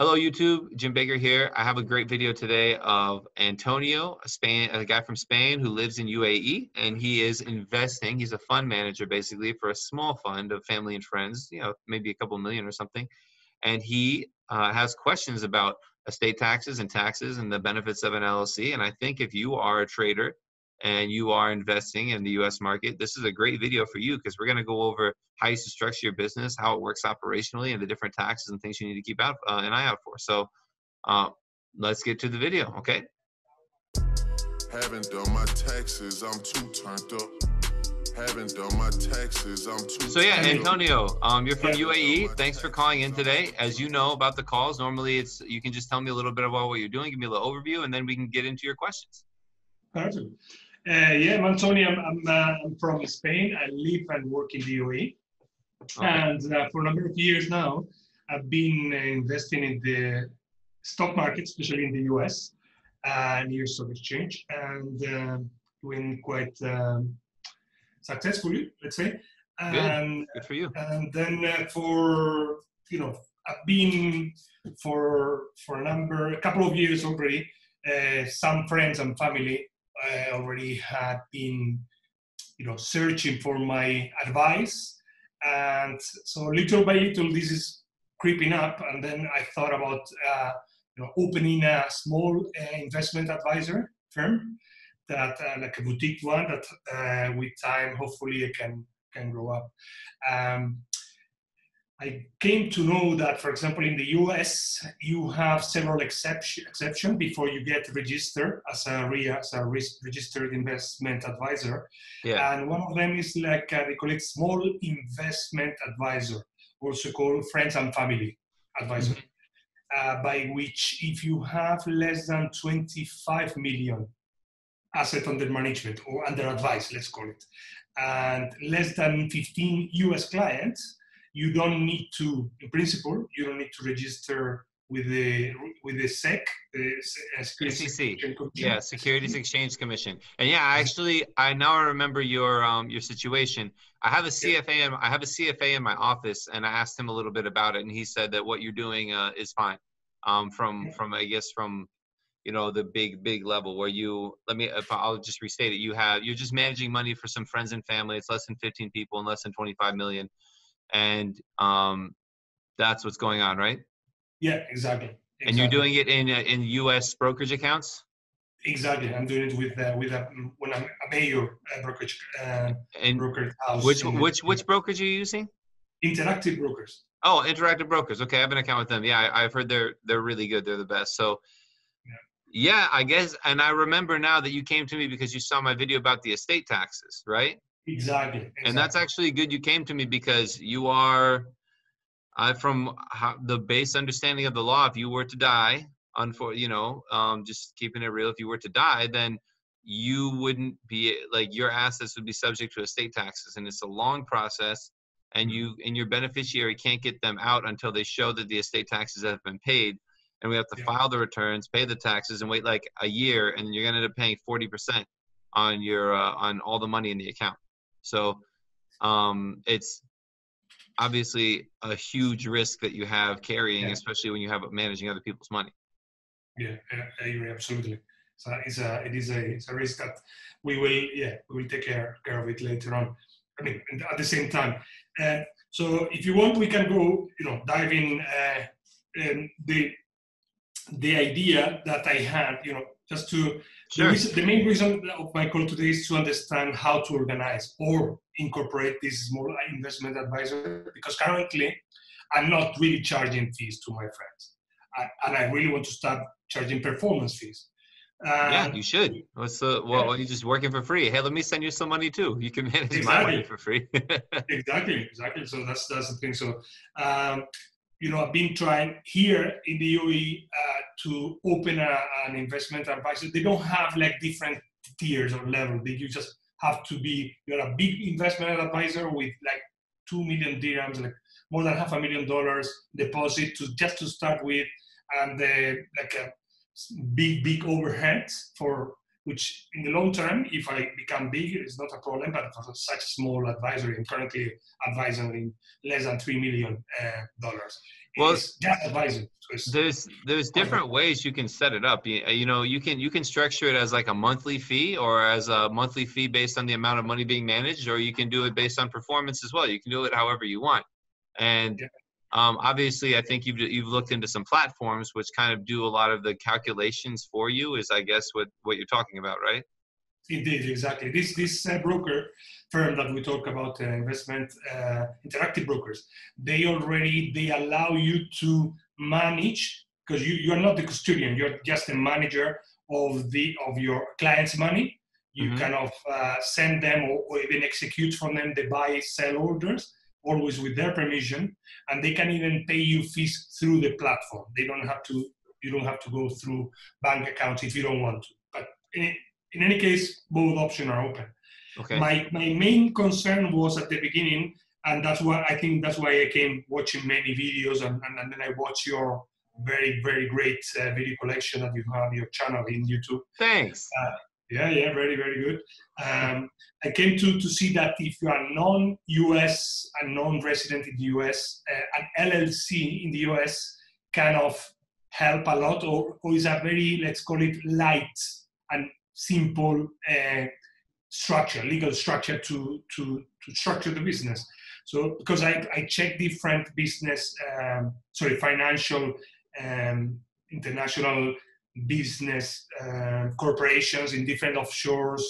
Hello, YouTube. Jim Baker here. I have a great video today of Antonio, a a guy from Spain who lives in UAE, and he is investing. He's a fund manager, basically, for a small fund of family and friends. You know, maybe a couple million or something. And he uh, has questions about estate taxes and taxes and the benefits of an LLC. And I think if you are a trader and you are investing in the US market, this is a great video for you because we're going to go over how you should structure your business, how it works operationally, and the different taxes and things you need to keep out uh, an eye out for. So uh, let's get to the video, okay? Haven't done my taxes, I'm too turned up. Haven't done my taxes, I'm too So yeah, Antonio, um, you're from UAE. Thanks for calling in today. As you know about the calls, normally it's you can just tell me a little bit about what you're doing, give me a little overview, and then we can get into your questions. Perfect. Uh, yeah, I'm Antonio. I'm, I'm, uh, I'm, from Spain. I live and work in the UAE. Okay. And uh, for a number of years now, I've been investing in the stock market, especially in the US, uh, near stock exchange, and uh, doing quite um, successfully, let's say. And, Good. Good for you. And then uh, for, you know, I've been for for a number, a couple of years already, uh, some friends and family I already had been, you know, searching for my advice, and so little by little this is creeping up. And then I thought about, uh, you know, opening a small uh, investment advisor firm, that uh, like a boutique one that uh, with time hopefully I can can grow up. Um, I came to know that, for example, in the US, you have several exception, exception before you get registered as a, re, as a registered investment advisor. Yeah. And one of them is like, uh, they call it small investment advisor, also called friends and family advisor, mm-hmm. uh, by which if you have less than 25 million asset under management or under advice, let's call it, and less than 15 US clients, you don't need to, in principle, you don't need to register with the with the SEC, the SEC, yeah, Securities Exchange Commission. And yeah, actually, I now remember your um your situation. I have a CFA in I have a CFA in my office, and I asked him a little bit about it, and he said that what you're doing uh, is fine. Um, from from I guess from you know the big big level where you let me if I'll just restate it. You have you're just managing money for some friends and family. It's less than 15 people and less than 25 million and um, that's what's going on, right? Yeah, exactly. exactly. And you're doing it in uh, in U.S. brokerage accounts. Exactly, I'm doing it with uh, with a when I'm a major uh, brokerage uh, and brokerage house. Which which which brokerage are you using? Interactive Brokers. Oh, Interactive Brokers. Okay, I have an account with them. Yeah, I, have heard they're they're really good. They're the best. So. Yeah. yeah, I guess, and I remember now that you came to me because you saw my video about the estate taxes, right? Exactly, exactly. And that's actually good you came to me because you are, I from how, the base understanding of the law, if you were to die, unfor, you know, um, just keeping it real, if you were to die, then you wouldn't be like your assets would be subject to estate taxes, and it's a long process. And you and your beneficiary can't get them out until they show that the estate taxes have been paid and we have to yeah. file the returns, pay the taxes, and wait like a year, and you're gonna end up paying forty percent on your uh, on all the money in the account. So um, it's obviously a huge risk that you have carrying, yeah. especially when you have managing other people's money. Yeah, I agree absolutely. So it's a it is a it's a risk that we will yeah we will take care care of it later on. I mean at the same time. Uh, so if you want, we can go you know dive in uh, in the the idea that I had you know just to Sure. The, reason, the, main reason of my call today is to understand how to organize or incorporate this small investment advisor because currently I'm not really charging fees to my friends. I, and I really want to start charging performance fees. yeah, you should. What's the well? Yeah. You're just working for free. Hey, let me send you some money too. You can manage exactly. my money for free. exactly, exactly. So that's that's the thing. So um, you know, I've been trying here in the UAE uh, to open a, an investment advisor. They don't have like different tiers or level. They you just have to be you're a big investment advisor with like two million dirhams, like more than half a million dollars deposit to just to start with, and uh, like a big big overhead for which in the long term, if I become big, it's not a problem, but for such a small advisory, I'm currently advising in less than $3 million. Uh, Well, it's just advising. So there's there's different ways you can set it up. You, you know, you can you can structure it as like a monthly fee or as a monthly fee based on the amount of money being managed, or you can do it based on performance as well. You can do it however you want. And Yeah. Um, obviously, I think you've you've looked into some platforms which kind of do a lot of the calculations for you. Is I guess what what you're talking about, right? Indeed, exactly. This this uh, broker firm that we talk about, uh, investment uh, interactive brokers, they already they allow you to manage because you you are not the custodian. You're just a manager of the of your client's money. You Mhm. kind of uh, send them or, or even execute from them the buy sell orders, always with their permission, and they can even pay you fees through the platform. They don't have to. You don't have to go through bank accounts if you don't want to. But in, in any case, both options are open. Okay. My my main concern was at the beginning, and that's why I think that's why I came watching many videos, and, and, and then I watch your very very great uh, video collection that you have your channel in YouTube. Thanks. Yeah, yeah, very very good. Um, I came to to see that if you are non-US and non-resident in the US, uh, an LLC in the US kind of help a lot, or, or is a very let's call it light and simple uh, structure, legal structure to, to, to structure the business. So because I, I check different business, um, sorry, financial, um, international business uh, corporations in different offshores,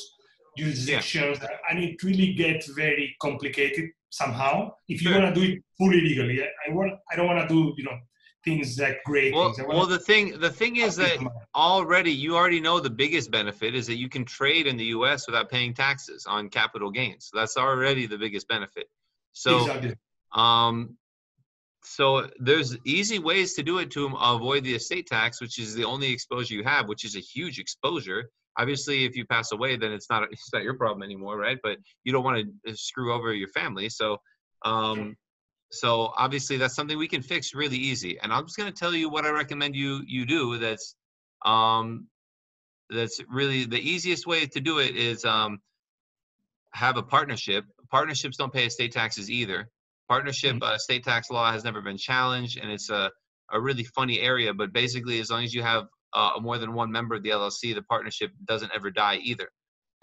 jurisdictions, and it really gets very complicated somehow. If you Sure. want to do it fully legally, I, I want, I don't want to do, you know, things like great Well, things. Well, the thing the thing is that already you already know the biggest benefit is that you can trade in the U.S. without paying taxes on capital gains. So that's already the biggest benefit. So, Exactly. um, so there's easy ways to do it to avoid the estate tax, which is the only exposure you have, which is a huge exposure. Obviously, if you pass away, then it's not it's not your problem anymore, right? But you don't want to screw over your family, so. Um, so obviously that's something we can fix really easy. And I'm just going to tell you what I recommend you you do. That's um, that's really the easiest way to do it is um, have a partnership. Partnerships don't pay estate taxes either. Partnership uh, state tax law has never been challenged, and it's a a really funny area. But basically, as long as you have uh, more than one member of the LLC, the partnership doesn't ever die either.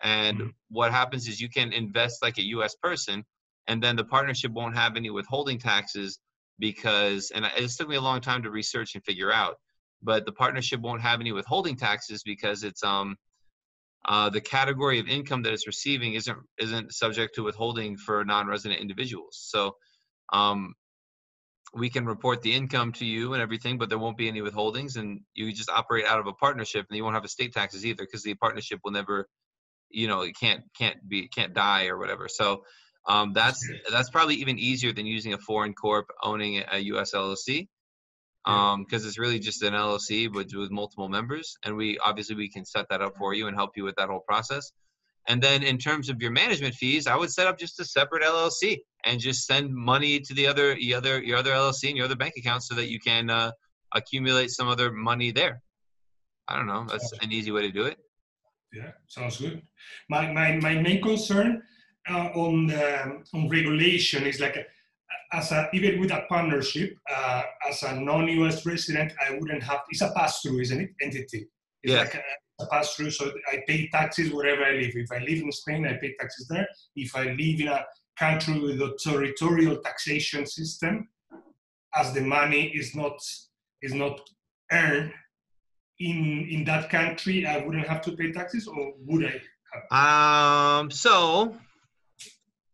And Mhm. what happens is you can invest like a U.S. person, and then the partnership won't have any withholding taxes because, and it took me a long time to research and figure out, but the partnership won't have any withholding taxes because it's um uh, the category of income that it's receiving isn't isn't subject to withholding for non-resident individuals. So um, we can report the income to you and everything, but there won't be any withholdings, and you just operate out of a partnership, and you won't have estate taxes either because the partnership will never, you know, it can't can't be can't die or whatever. So um, that's that's probably even easier than using a foreign corp owning a US LLC Yeah. um because it's really just an LLC but with multiple members and we obviously we can set that up for you and help you with that whole process and then in terms of your management fees I would set up just a separate LLC and just send money to the other the other your other LLC and your other bank account so that you can uh, accumulate some other money there I don't know that's an easy way to do it Yeah, sounds good. My my, my main concern uh, on um, on regulation is like as a even with a partnership uh, as a non-US resident, I wouldn't have. It's a pass-through, isn't it? Entity. It's Yes. like a, a pass-through, so I pay taxes wherever I live. If I live in Spain, I pay taxes there. If I live in a country with a territorial taxation system, as the money is not is not earned in in that country, I wouldn't have to pay taxes, or would I? Um, so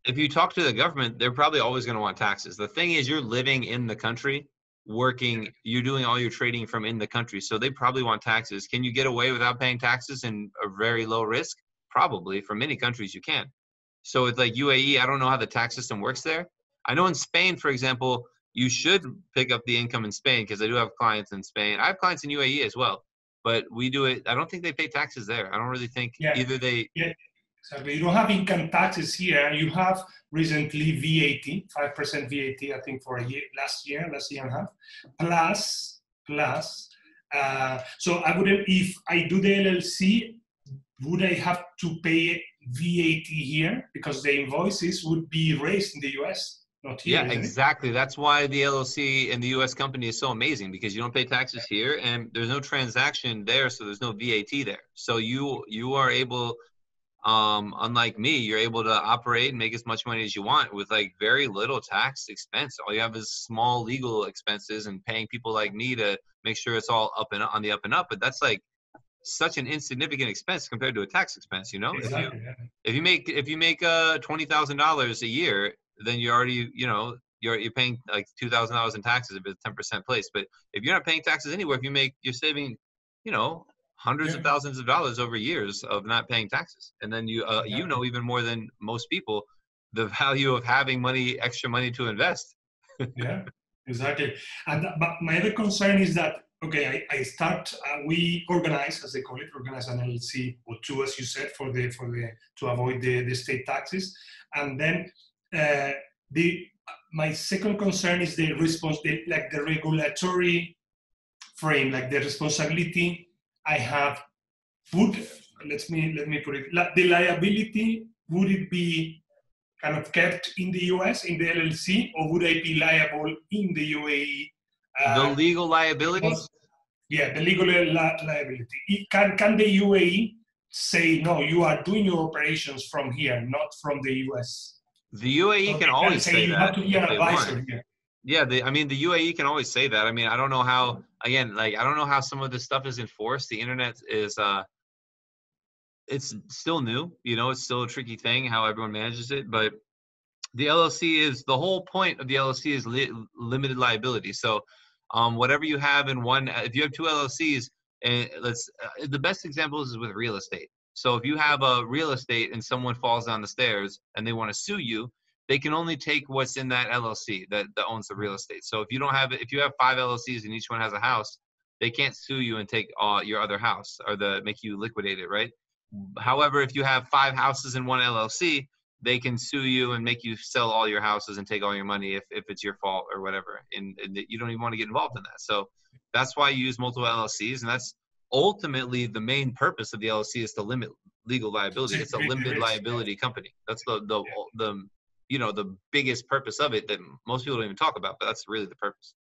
if you talk to the government, they're probably always going to want taxes. The thing is, you're living in the country, working, you're doing all your trading from in the country, so they probably want taxes. Can you get away without paying taxes and a very low risk? Probably. For many countries, you can. So it's like UAE. I don't know how the tax system works there. I know in Spain, for example, you should pick up the income in Spain because I do have clients in Spain. I have clients in UAE as well, but we do it. I don't think they pay taxes there. I don't really think Yeah. either they Yeah, Exactly. You don't have income taxes here. You have recently VAT, five percent VAT, I think for a year, last year, last year and a half, plus plus. Uh, so I wouldn't. If I do the LLC, would I have to pay VAT here because the invoices would be raised in the US? not here. Yeah, exactly. It? That's why the LLC and the U.S. company is so amazing because you don't pay taxes here, and there's no transaction there, so there's no VAT there. So you you are able, um, unlike me, you're able to operate and make as much money as you want with like very little tax expense. All you have is small legal expenses and paying people like me to make sure it's all up and on the up and up. But that's like such an insignificant expense compared to a tax expense. You know, exactly, if you yeah. if you make if you make uh twenty thousand dollars a year, then you're already you know you're you're paying like two thousand dollars in taxes if it's ten percent place. But if you're not paying taxes anywhere, if you make you're saving, you know, hundreds Yeah. of thousands of dollars over years of not paying taxes, and then you uh, you know even more than most people the value of having money extra money to invest. yeah, exactly. And but my other concern is that okay, I, I start. Uh, we organize, as they call it, organize an LLC or two, as you said, for the for the to avoid the, the state taxes, and then uh, the my second concern is the response, the, like the regulatory frame, like the responsibility I have. Would let me let me put it. The liability would it be kind of kept in the US in the LLC, or would I be liable in the UAE? The Uh, legal liability. yeah, the legal li- liability. It- Can can the UAE say no? You are doing your operations from here, not from the US. The UAE So can always say you that have to be an if they want. advisor here. Yeah, the, I mean the UAE can always say that. I mean, I don't know how. Again, like I don't know how some of this stuff is enforced. The internet is, uh, it's still new. You know, it's still a tricky thing how everyone manages it. But the LLC is the whole point of the LLC is li- limited liability. So, um, whatever you have in one, if you have two LLCs, and let's uh, the best example is with real estate. So if you have a real estate and someone falls down the stairs and they want to sue you, they can only take what's in that LLC that, that owns the real estate. So if you don't have if you have five LLCs and each one has a house, they can't sue you and take uh, your other house or the make you liquidate it, right? However, if you have five houses in one LLC, they can sue you and make you sell all your houses and take all your money if, if it's your fault or whatever. And, and you don't even want to get involved in that. So that's why you use multiple LLCs, and that's ultimately the main purpose of the LLC is to limit legal liability. It's a limited liability company. That's the the the you know the biggest purpose of it that most people don't even talk about, but that's really the purpose.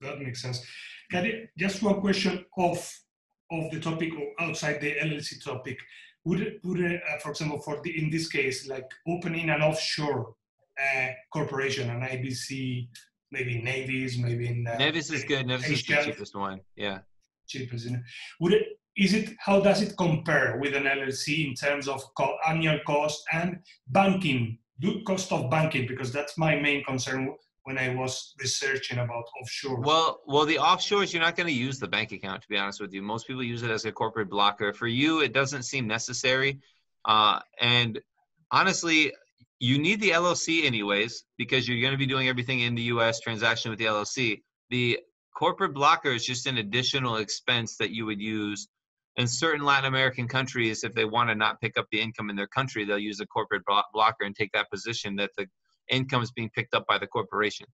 That makes sense. Can I, just one question off, of the topic or outside the LLC topic. Would it, would uh, for example, for the in this case, like opening an offshore uh, corporation, an IBC, maybe Nevis, maybe in uh, Nevis is good. Nevis is the cheapest one. Yeah. cheapest. Would it is it how does it compare with an LLC in terms of co- annual cost and banking, do cost of banking? Because that's my main concern when I was researching about offshore. Well, well, the offshores, you're not going to use the bank account. To be honest with you, most people use it as a corporate blocker. For you, it doesn't seem necessary. Uh, and honestly, you need the LLC anyways because you're going to be doing everything in the U.S. transaction with the LLC. The corporate blocker is just an additional expense that you would use in certain Latin American countries if they want to not pick up the income in their country. They'll use a corporate blocker and take that position that the income is being picked up by the corporation.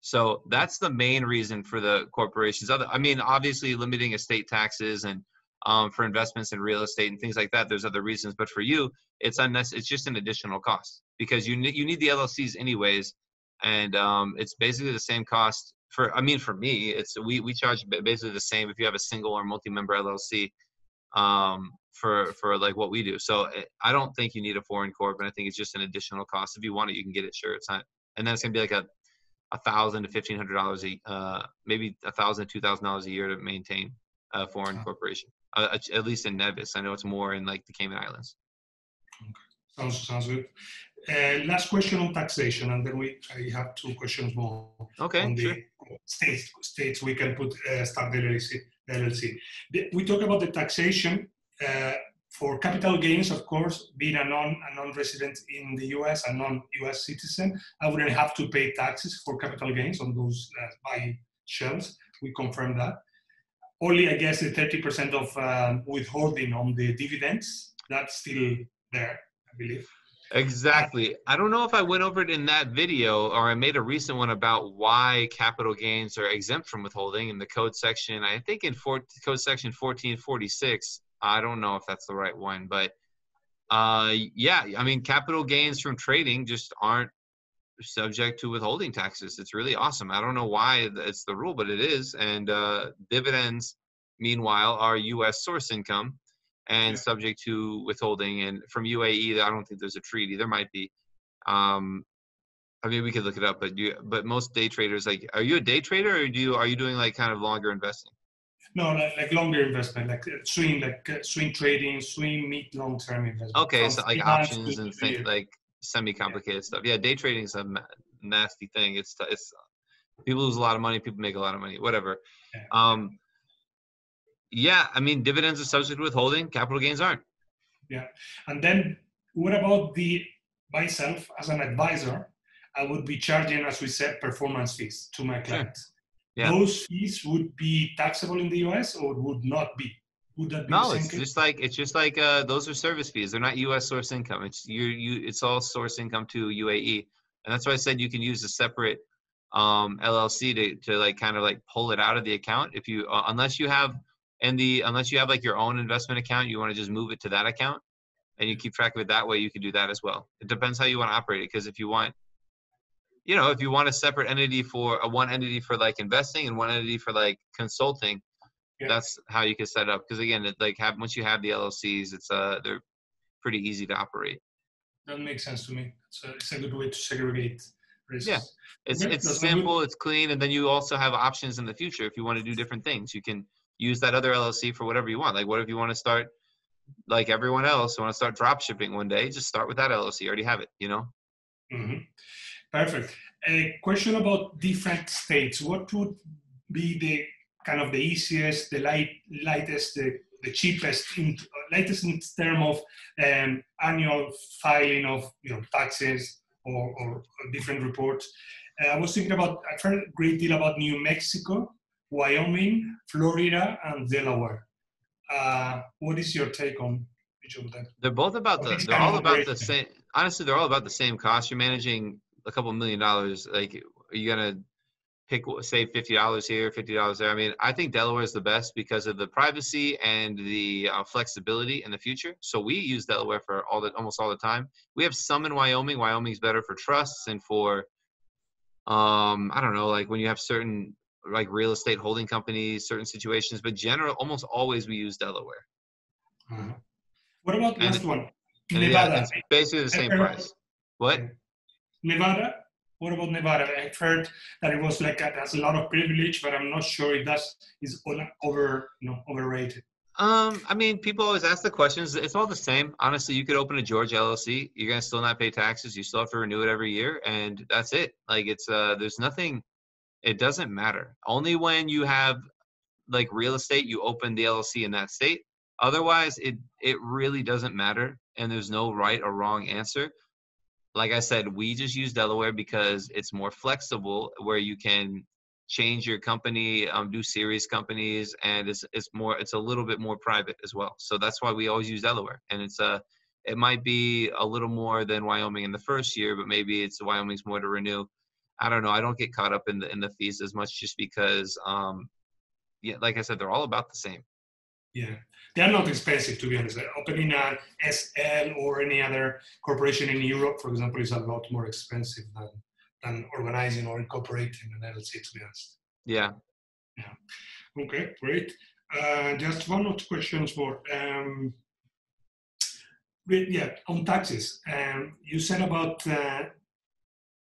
So that's the main reason for the corporations. Other, I mean, obviously limiting estate taxes and um, for investments in real estate and things like that. There's other reasons, but for you, it's unnecessary. It's just an additional cost because you need you need the LLCs anyways, and um, it's basically the same cost. For I mean, for me, it's we we charge basically the same if you have a single or multi-member LLC um, for for like what we do. So eh, I don't think you need a foreign corp, and I think it's just an additional cost. If you want it, you can get it. Sure, it's not, and then it's gonna be like a a thousand to fifteen hundred dollars a uh maybe a thousand two thousand dollars a year to maintain a foreign corporation uh, at- at least in nevis i know it's more in like the cayman islands Okay. Sounds, sounds good. Uh, last question on taxation, and then we I have two questions more okay on the sure. states. States we can put uh, start the LLC. LLC. The- we talk about the taxation uh, for capital gains, of course. Being a non a non-resident in the U.S. a non-U.S. citizen, I wouldn't have to pay taxes for capital gains on those uh, buy shells. We confirm that. Only, I guess, the 30% of um, withholding on the dividends. That's still there, I believe. exactly i don't know if i went over it in that video or i made a recent one about why capital gains are exempt from withholding in the code section i think in code section 1446 i don't know if that's the right one but uh yeah i mean capital gains from trading just aren't subject to withholding taxes. It's really awesome. I don't know why it's the rule, but it is. And uh, dividends, meanwhile, are U.S. source income and Yeah. subject to withholding. And from UAE, I don't think there's a treaty. There might be. Um, I mean, we could look it up, but you, but most day traders, like, are you a day trader or do you, are you doing like kind of longer investing? No, like, like longer investment, like uh, swing, like uh, swing trading, swing mid long term investment. Okay, From so like options and things like semi-complicated stuff. Yeah, day trading is a nasty thing. It's it's people lose a lot of money, people make a lot of money, whatever. Yeah. Um, yeah, I mean dividends are subject to withholding, capital gains aren't. Yeah, and then what about the myself as an advisor? I would be charging, as we said, performance fees to my clients. Yeah. Those fees would be taxable in the US or would not be? Would that be No, it's case? just like it's just like uh, those are service fees. They're not U.S. source income. It's you you. It's all source income to UAE, and that's why I said you can use a separate um, LLC to to like kind of like pull it out of the account if you uh, unless you have and the unless you have like your own investment account, you want to just move it to that account, and you keep track of it that way. You can do that as well. It depends how you want to operate it. Because if you want you know, if you want a separate entity for a one entity for like investing and one entity for like consulting, Yeah. that's how you can set up. Because again, it like have once you have the LLCs, it's uh they're pretty easy to operate. That makes sense to me. So it's a good way to segregate risks. Yeah. It's Okay, it's simple, it's clean, and then you also have options in the future if you want to do different things. You can use that other LLC for whatever you want. Like what if you want to start like everyone else want to start drop shipping one day? Just start with that LLC. You already have it, you know? Mhm. Perfect. A question about different states. What would be the kind of the easiest, the light, lightest, the, the cheapest, in, lightest in term of um, annual filing of you know taxes or, or, different reports? Uh, I was thinking about. I've heard a great deal about New Mexico, Wyoming, Florida, and Delaware. Uh, what is your take on each of them? They're both about the. They're all about the same. Honestly, they're all about the same cost. You're managing a couple million dollars. Like, are you gonna pick say fifty dollars here, fifty dollars there? I mean, I think Delaware is the best because of the privacy and the uh, flexibility in the future. So we use Delaware for all the almost all the time. We have some in Wyoming. Wyoming's better for trusts and for, um, I don't know, like when you have certain like real estate holding companies, certain situations. But general, almost always we use Delaware. What about And- last one? And yeah, Nevada. it's basically the same price. What? Nevada. What about Nevada? I've heard that it was like it has a lot of privilege, but I'm not sure if that's is over you know overrated. Um, I mean, people always ask the questions. It's all the same. Honestly, you could open a Georgia LLC. You're gonna still not pay taxes. You still have to renew it every year, and that's it. Like it's uh, there's nothing. It doesn't matter. Only when you have like real estate, you open the LLC in that state. Otherwise, it it really doesn't matter, and there's no right or wrong answer. Like I said, we just use Delaware because it's more flexible, where you can change your company, um, do series companies, and it's it's more it's a little bit more private as well. So that's why we always use Delaware, and it's a it might be a little more than Wyoming in the first year, but maybe it's Wyoming's more to renew. I don't know. I don't get caught up in the in the fees as much just because, um, yeah, like I said, they're all about the same. Yeah, they are not expensive to be honest. Opening an SL or any other corporation in Europe, for example, is a lot more expensive than than organizing or incorporating an LLC. To be honest. Yeah. Yeah. Okay, great. Uh, just one or two questions more. Um, yeah, on taxes. Um, you said about uh,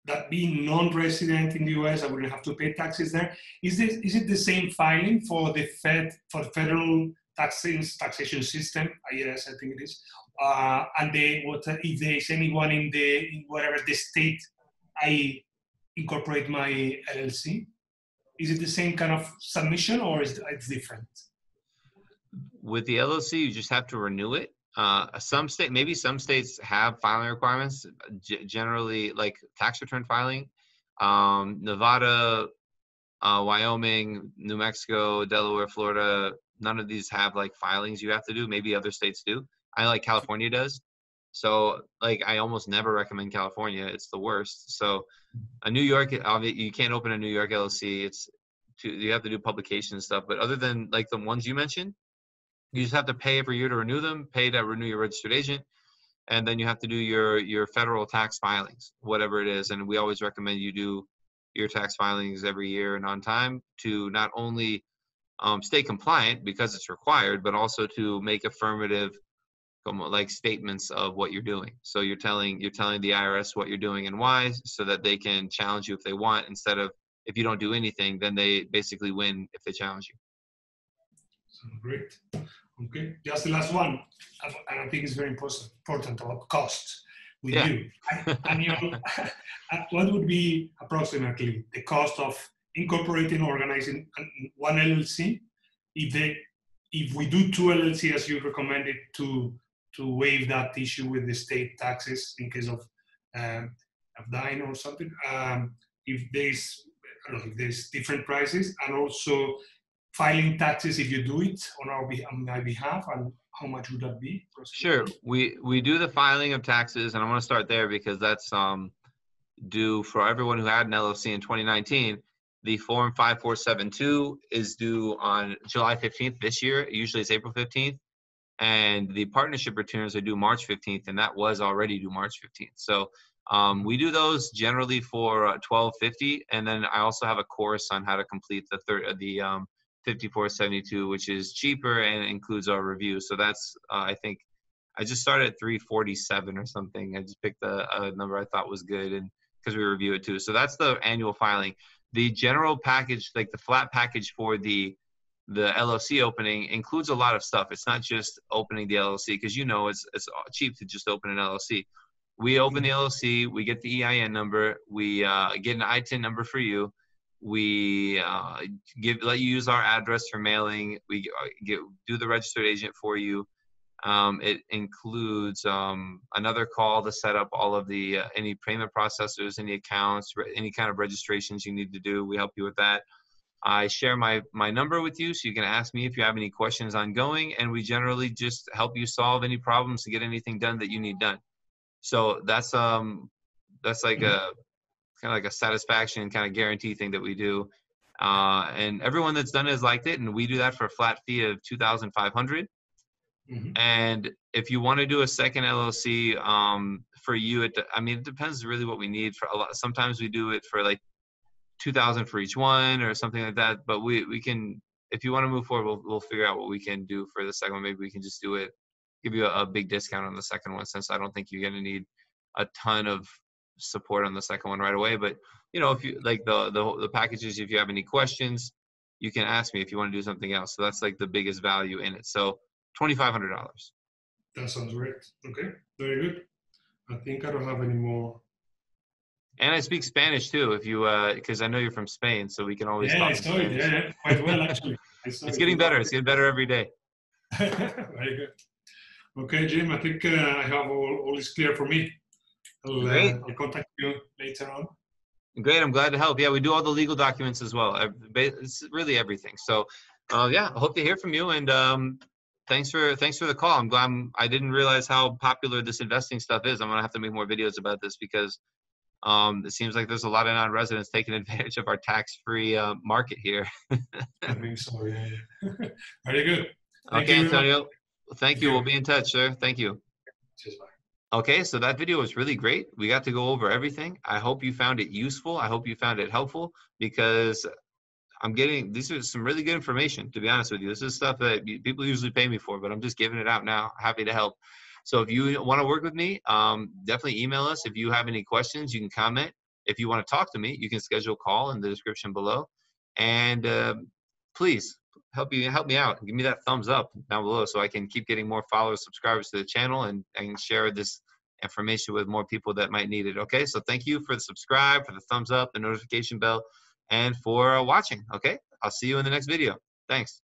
that being non-resident in the US, I wouldn't have to pay taxes there. Is this is it the same filing for the Fed for federal taxing taxation system? IRS, I think it is. Uh, and they what if there is anyone in the in whatever the state I incorporate my LLC? Is it the same kind of submission or is it different? With the LLC, you just have to renew it. Uh, some state, maybe some states have filing requirements. G- generally, like tax return filing. Um, Nevada, uh, Wyoming, New Mexico, Delaware, Florida. None of these have like filings you have to do. Maybe other states do. I like California does. So like I almost never recommend California. It's the worst. So a New York, you can't open a New York LLC. It's to, you have to do publication and stuff. But other than like the ones you mentioned, you just have to pay every year to renew them, pay to renew your registered agent. and then you have to do your your federal tax filings, whatever it is. And we always recommend you do your tax filings every year and on time to not only um, stay compliant because it's required, but also to make affirmative like statements of what you're doing. So you're telling you're telling the IRS what you're doing and why, so that they can challenge you if they want. Instead of if you don't do anything, then they basically win if they challenge you. Great. Okay, just the last one, and I think it's very important important about costs with yeah. you. Annual, uh, what would be approximately the cost of incorporating organizing one LLC if they if we do two LLC as you recommended to to waive that issue with the state taxes in case of um, of dying or something. Um, if there's I don't know, if there's different prices and also filing taxes if you do it on our on my behalf and how much would that be? Sure, we we do the filing of taxes, and I want to start there because that's um due for everyone who had an LLC in 2019. The form 5472 is due on July 15th this year. Usually it's April 15th and the partnership returns are due March 15th, and that was already due March 15th. So um, we do those generally for uh, 1250, and then I also have a course on how to complete the third the um, 5472, which is cheaper and includes our review. So that's uh, I think I just started at 347 or something. I just picked a, a number I thought was good, and because we review it too. So that's the annual filing. The general package, like the flat package for the the LLC opening includes a lot of stuff. It's not just opening the LLC because you know it's it's cheap to just open an LLC. We open the LLC, we get the EIN number, we uh, get an ITIN number for you. We uh, give let you use our address for mailing. We uh, get do the registered agent for you. Um, it includes um, another call to set up all of the uh, any payment processors, any accounts, any kind of registrations you need to do. We help you with that. I share my, my number with you so you can ask me if you have any questions ongoing, and we generally just help you solve any problems to get anything done that you need done. So that's um that's like a kind of like a satisfaction kind of guarantee thing that we do. Uh, and everyone that's done it has liked it, and we do that for a flat fee of two thousand five hundred. Mm-hmm. And if you want to do a second LLC, um, for you, it I mean it depends really what we need for a lot. Sometimes we do it for like 2000 for each one or something like that but we we can if you want to move forward we'll, we'll figure out what we can do for the second one maybe we can just do it give you a, a big discount on the second one since i don't think you're going to need a ton of support on the second one right away but you know if you like the, the the packages if you have any questions you can ask me if you want to do something else so that's like the biggest value in it so $2500 that sounds great okay very good i think i don't have any more and I speak Spanish too, if you, because uh, I know you're from Spain, so we can always yeah, talk I saw it. Yeah, yeah, quite well actually. it's getting better. It's getting better every day. Very good. Okay, Jim, I think uh, I have all, all is clear for me. I'll, uh, Great. I'll contact you later on. Great, I'm glad to help. Yeah, we do all the legal documents as well. It's really everything. So, uh, yeah, I hope to hear from you. And um, thanks for thanks for the call. I'm glad I'm, I didn't realize how popular this investing stuff is. I'm gonna have to make more videos about this because um, it seems like there's a lot of non-residents taking advantage of our tax-free uh, market here. I think so. Yeah. yeah. Very good. Thank okay, Antonio. Thank you. We'll be in touch, sir. Thank you. Cheers. Okay, so that video was really great. We got to go over everything. I hope you found it useful. I hope you found it helpful because I'm getting these are some really good information. To be honest with you, this is stuff that people usually pay me for, but I'm just giving it out now. Happy to help. So if you want to work with me, um, definitely email us. If you have any questions, you can comment. If you want to talk to me, you can schedule a call in the description below. And uh, please help you help me out. Give me that thumbs up down below so I can keep getting more followers, subscribers to the channel, and and share this information with more people that might need it. Okay, so thank you for the subscribe, for the thumbs up, the notification bell, and for watching. Okay, I'll see you in the next video. Thanks.